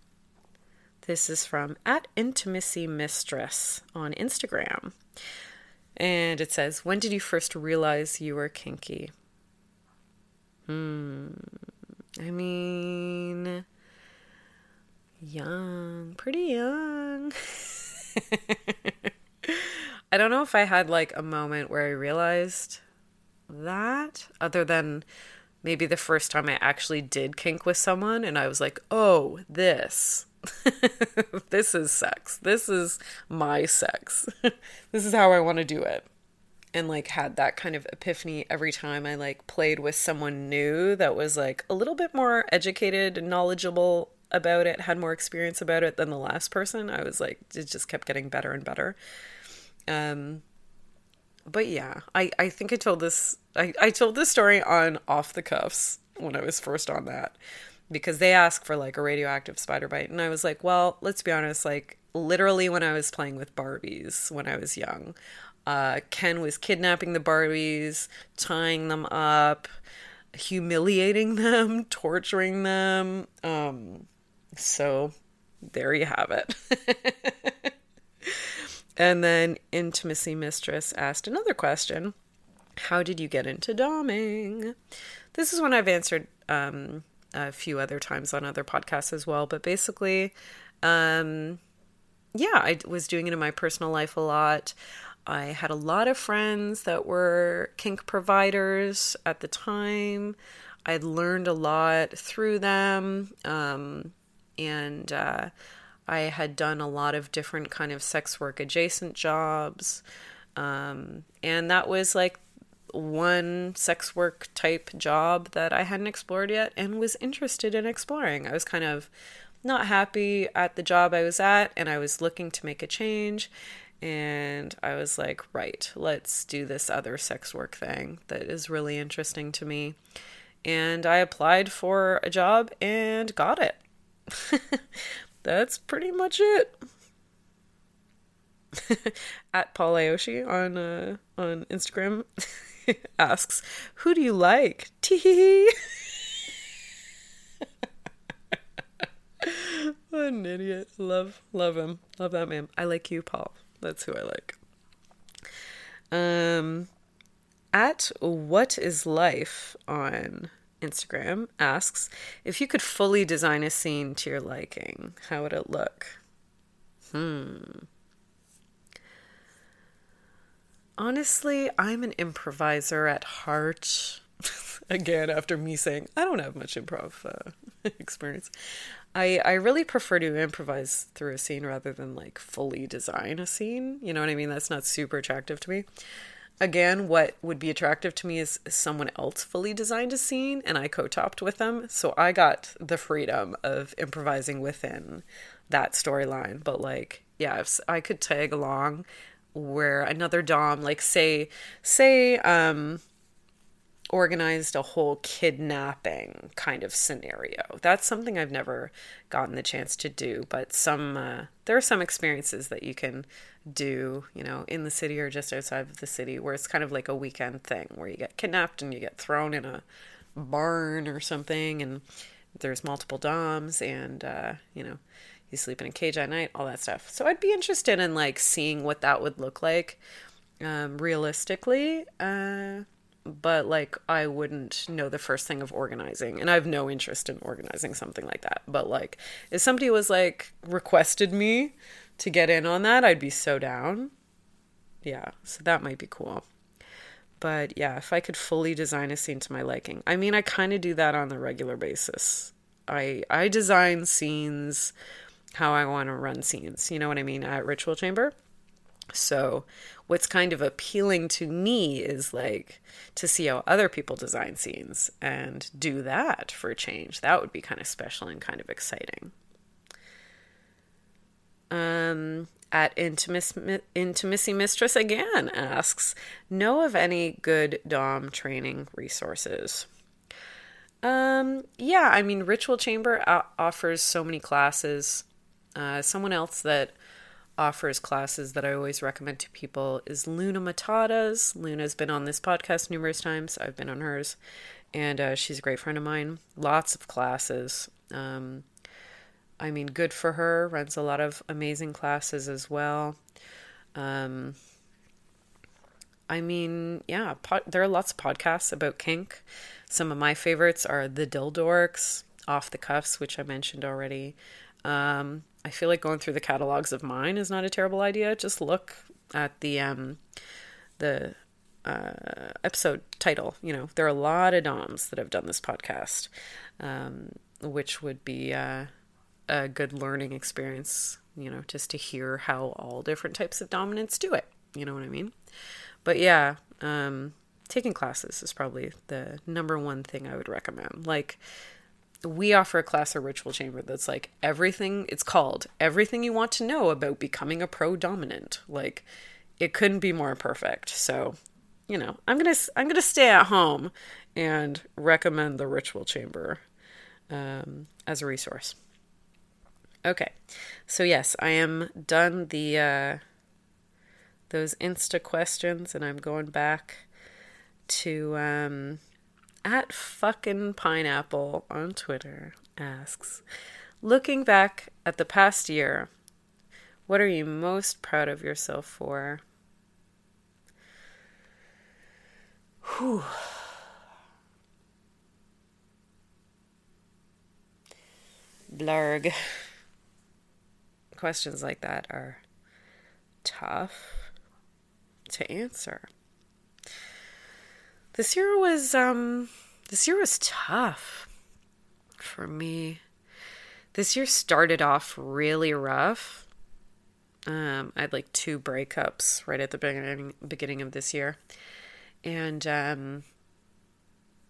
this is from at intimacy mistress on Instagram. And it says, When did you first realize you were kinky? Hmm. I mean, young, pretty young. [laughs] I don't know if I had like a moment where I realized that, other than maybe the first time I actually did kink with someone and I was like, oh, this. [laughs] this is sex. This is my sex. [laughs] this is how I want to do it. And like had that kind of epiphany every time I like played with someone new that was like a little bit more educated and knowledgeable about it, had more experience about it than the last person. I was like, it just kept getting better and better. Um, but yeah, I, I think I told this I, I told this story on off the cuffs when I was first on that because they asked for like a radioactive spider bite and I was like, well, let's be honest, like literally when I was playing with Barbies when I was young, uh, Ken was kidnapping the Barbies, tying them up, humiliating them, [laughs] torturing them. Um, so there you have it. [laughs] and then Intimacy Mistress asked another question How did you get into doming? This is one I've answered um, a few other times on other podcasts as well. But basically, um, yeah, I was doing it in my personal life a lot. I had a lot of friends that were kink providers at the time. I'd learned a lot through them. Um, and uh, I had done a lot of different kind of sex work adjacent jobs. Um, and that was like one sex work type job that I hadn't explored yet and was interested in exploring. I was kind of not happy at the job I was at and I was looking to make a change. And I was like, right, let's do this other sex work thing that is really interesting to me. And I applied for a job and got it. [laughs] That's pretty much it. [laughs] At Paul Aoshi on uh, on Instagram [laughs] [laughs] asks, "Who do you like?" Tee. [laughs] what an idiot! Love, love him. Love that man. I like you, Paul. That's who I like. Um, at what is life on Instagram asks if you could fully design a scene to your liking, how would it look? Hmm. Honestly, I'm an improviser at heart. [laughs] Again, after me saying I don't have much improv uh, [laughs] experience, I I really prefer to improvise through a scene rather than like fully design a scene. You know what I mean? That's not super attractive to me. Again, what would be attractive to me is someone else fully designed a scene and I co topped with them. So I got the freedom of improvising within that storyline. But, like, yeah, if I could tag along where another Dom, like, say, say, um, organized a whole kidnapping kind of scenario. That's something I've never gotten the chance to do, but some uh, there are some experiences that you can do, you know, in the city or just outside of the city where it's kind of like a weekend thing where you get kidnapped and you get thrown in a barn or something and there's multiple doms and uh, you know, you sleep in a cage at night, all that stuff. So I'd be interested in like seeing what that would look like um, realistically. Uh, but like I wouldn't know the first thing of organizing and I have no interest in organizing something like that. But like if somebody was like requested me to get in on that, I'd be so down. Yeah, so that might be cool. But yeah, if I could fully design a scene to my liking. I mean, I kind of do that on a regular basis. I I design scenes how I want to run scenes. You know what I mean at Ritual Chamber. So, what's kind of appealing to me is like to see how other people design scenes and do that for a change. That would be kind of special and kind of exciting. Um, at Intimacy, Intimacy Mistress again asks, know of any good Dom training resources? Um, yeah, I mean, Ritual Chamber offers so many classes. Uh, someone else that offers classes that I always recommend to people is Luna Matatas. Luna's been on this podcast numerous times. I've been on hers, and uh, she's a great friend of mine. Lots of classes. Um, I mean, good for her. Runs a lot of amazing classes as well. Um, I mean, yeah, there are lots of podcasts about kink. Some of my favorites are The Dildorks, Off the Cuffs, which I mentioned already. Um, I feel like going through the catalogs of mine is not a terrible idea. Just look at the um, the uh, episode title. You know, there are a lot of DOMs that have done this podcast, um, which would be uh, a good learning experience. You know, just to hear how all different types of dominance do it. You know what I mean? But yeah, um, taking classes is probably the number one thing I would recommend. Like we offer a class or ritual chamber that's like everything it's called everything you want to know about becoming a pro dominant. Like it couldn't be more perfect. So you know i'm gonna i'm gonna stay at home and recommend the ritual chamber um, as a resource. Okay. So yes i am done the uh, those insta questions and i'm going back to um, at fucking pineapple on Twitter asks, looking back at the past year, what are you most proud of yourself for? [sighs] Whew. Blarg. Questions like that are tough to answer. This year was um this year was tough for me. This year started off really rough. Um, I had like two breakups right at the beginning beginning of this year, and um,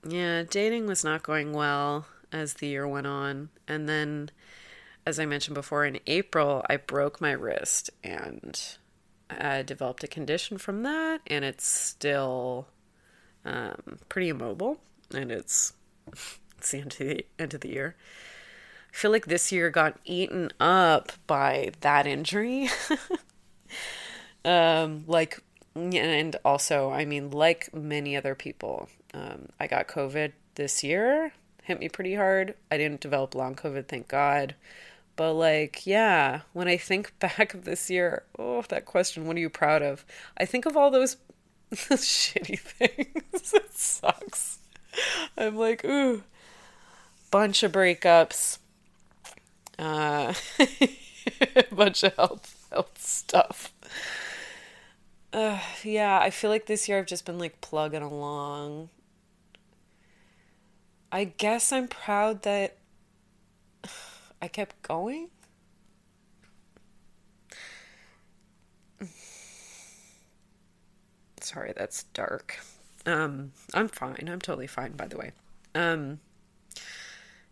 yeah, dating was not going well as the year went on, and then, as I mentioned before, in April I broke my wrist and I developed a condition from that, and it's still um, pretty immobile, and it's it's the end of the end of the year. I feel like this year got eaten up by that injury. [laughs] um, like, and also, I mean, like many other people, um, I got COVID this year, hit me pretty hard. I didn't develop long COVID, thank God. But, like, yeah, when I think [laughs] back of this year, oh, that question, what are you proud of? I think of all those [laughs] shitty things. [laughs] it sucks. I'm like, ooh, bunch of breakups, uh, [laughs] bunch of health health stuff. Uh, yeah, I feel like this year I've just been like plugging along. I guess I'm proud that [sighs] I kept going. Sorry, that's dark. Um, I'm fine. I'm totally fine, by the way. Um,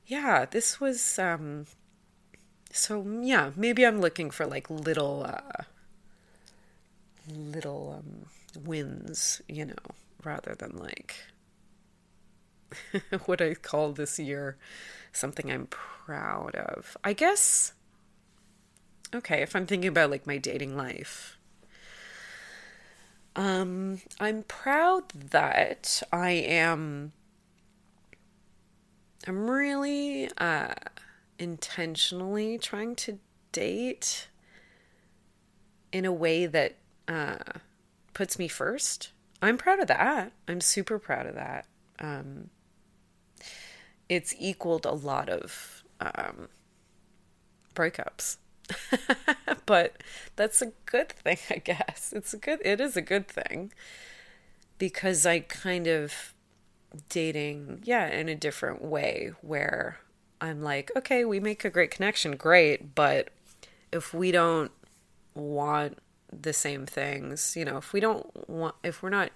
yeah, this was um, so yeah, maybe I'm looking for like little uh little um wins, you know, rather than like [laughs] what I call this year something I'm proud of. I guess okay, if I'm thinking about like my dating life. Um I'm proud that I am I'm really uh intentionally trying to date in a way that uh, puts me first. I'm proud of that. I'm super proud of that. Um, it's equaled a lot of um, breakups. [laughs] but that's a good thing, I guess. It's a good it is a good thing because I kind of dating, yeah, in a different way where I'm like, okay, we make a great connection, great, but if we don't want the same things, you know, if we don't want, if we're not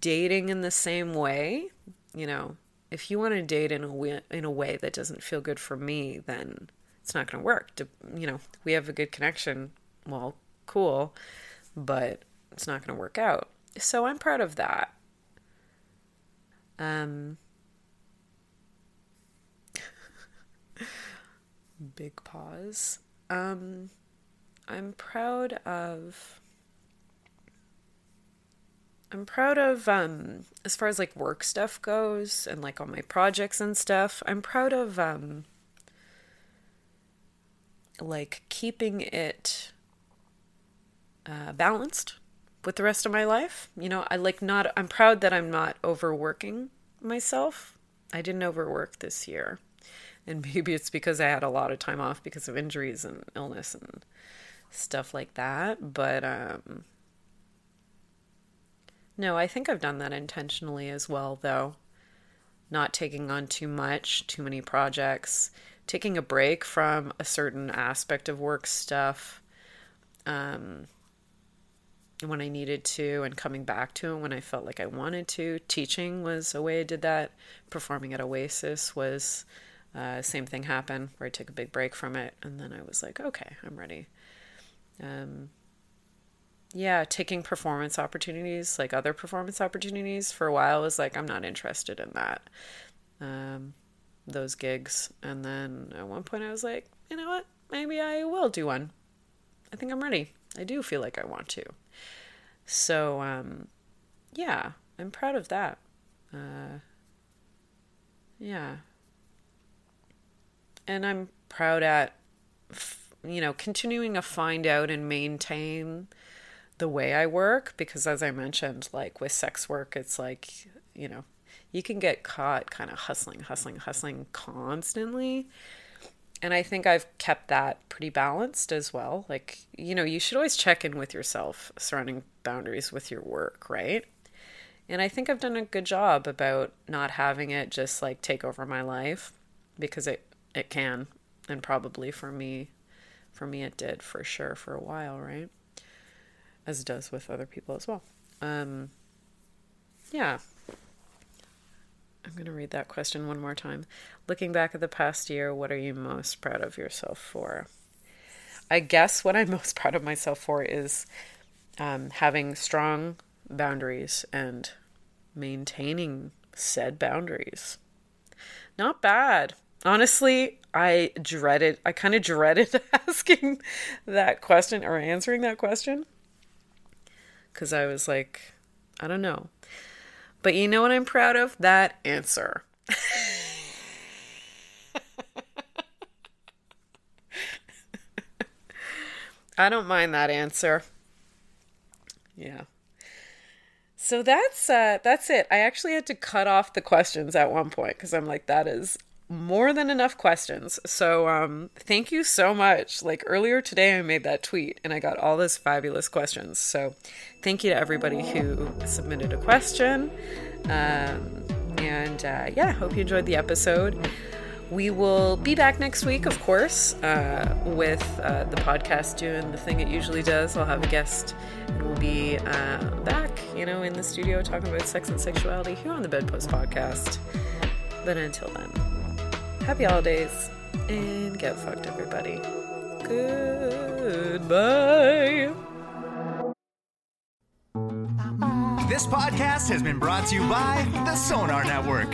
dating in the same way, you know, if you want to date in a way, in a way that doesn't feel good for me, then it's not going to work. You know, we have a good connection, well, cool, but it's not going to work out. So I'm proud of that. Um, [laughs] big pause. Um, I'm proud of. I'm proud of um as far as like work stuff goes and like all my projects and stuff. I'm proud of um like keeping it uh, balanced with the rest of my life. You know, I like not I'm proud that I'm not overworking myself. I didn't overwork this year and [laughs] maybe it's because I had a lot of time off because of injuries and illness and stuff like that. But um, no, I think I've done that intentionally as well, though. Not taking on too much, too many projects, taking a break from a certain aspect of work stuff um, when I needed to, and coming back to it when I felt like I wanted to. Teaching was a way I did that. Performing at Oasis was uh, same thing happened where I took a big break from it, and then I was like, okay, I'm ready. Um, yeah, taking performance opportunities, like other performance opportunities, for a while was like, I'm not interested in that. Um, those gigs. And then at one point I was like, you know what? Maybe I will do one. I think I'm ready. I do feel like I want to. So, um, yeah, I'm proud of that. Uh, yeah, and I'm proud at you know continuing to find out and maintain the way I work because as I mentioned like with sex work it's like you know you can get caught kind of hustling hustling hustling constantly and I think I've kept that pretty balanced as well. Like, you know, you should always check in with yourself surrounding boundaries with your work, right? And I think I've done a good job about not having it just like take over my life because it it can and probably for me for me it did for sure for a while, right? As it does with other people as well. Um yeah. I'm going to read that question one more time. Looking back at the past year, what are you most proud of yourself for? I guess what I'm [laughs] most proud of myself for is um, having strong boundaries and maintaining said boundaries. Not bad. Honestly, I dreaded, I kind of dreaded [laughs] asking that question or answering that question because I was like, I don't know. But you know what I'm proud of? That answer. I don't mind that answer. Yeah. So that's uh that's it. I actually had to cut off the questions at one point because I'm like that is more than enough questions. So um thank you so much. Like earlier today I made that tweet and I got all those fabulous questions. So thank you to everybody who submitted a question. Um and uh, yeah, hope you enjoyed the episode. We will be back next week, of course, uh, with uh, the podcast doing the thing it usually does. I'll have a guest, and we'll be uh, back, you know, in the studio talking about sex and sexuality here on the Bedpost Podcast. But until then, happy holidays and get fucked, everybody. Goodbye. This podcast has been brought to you by the Sonar Network.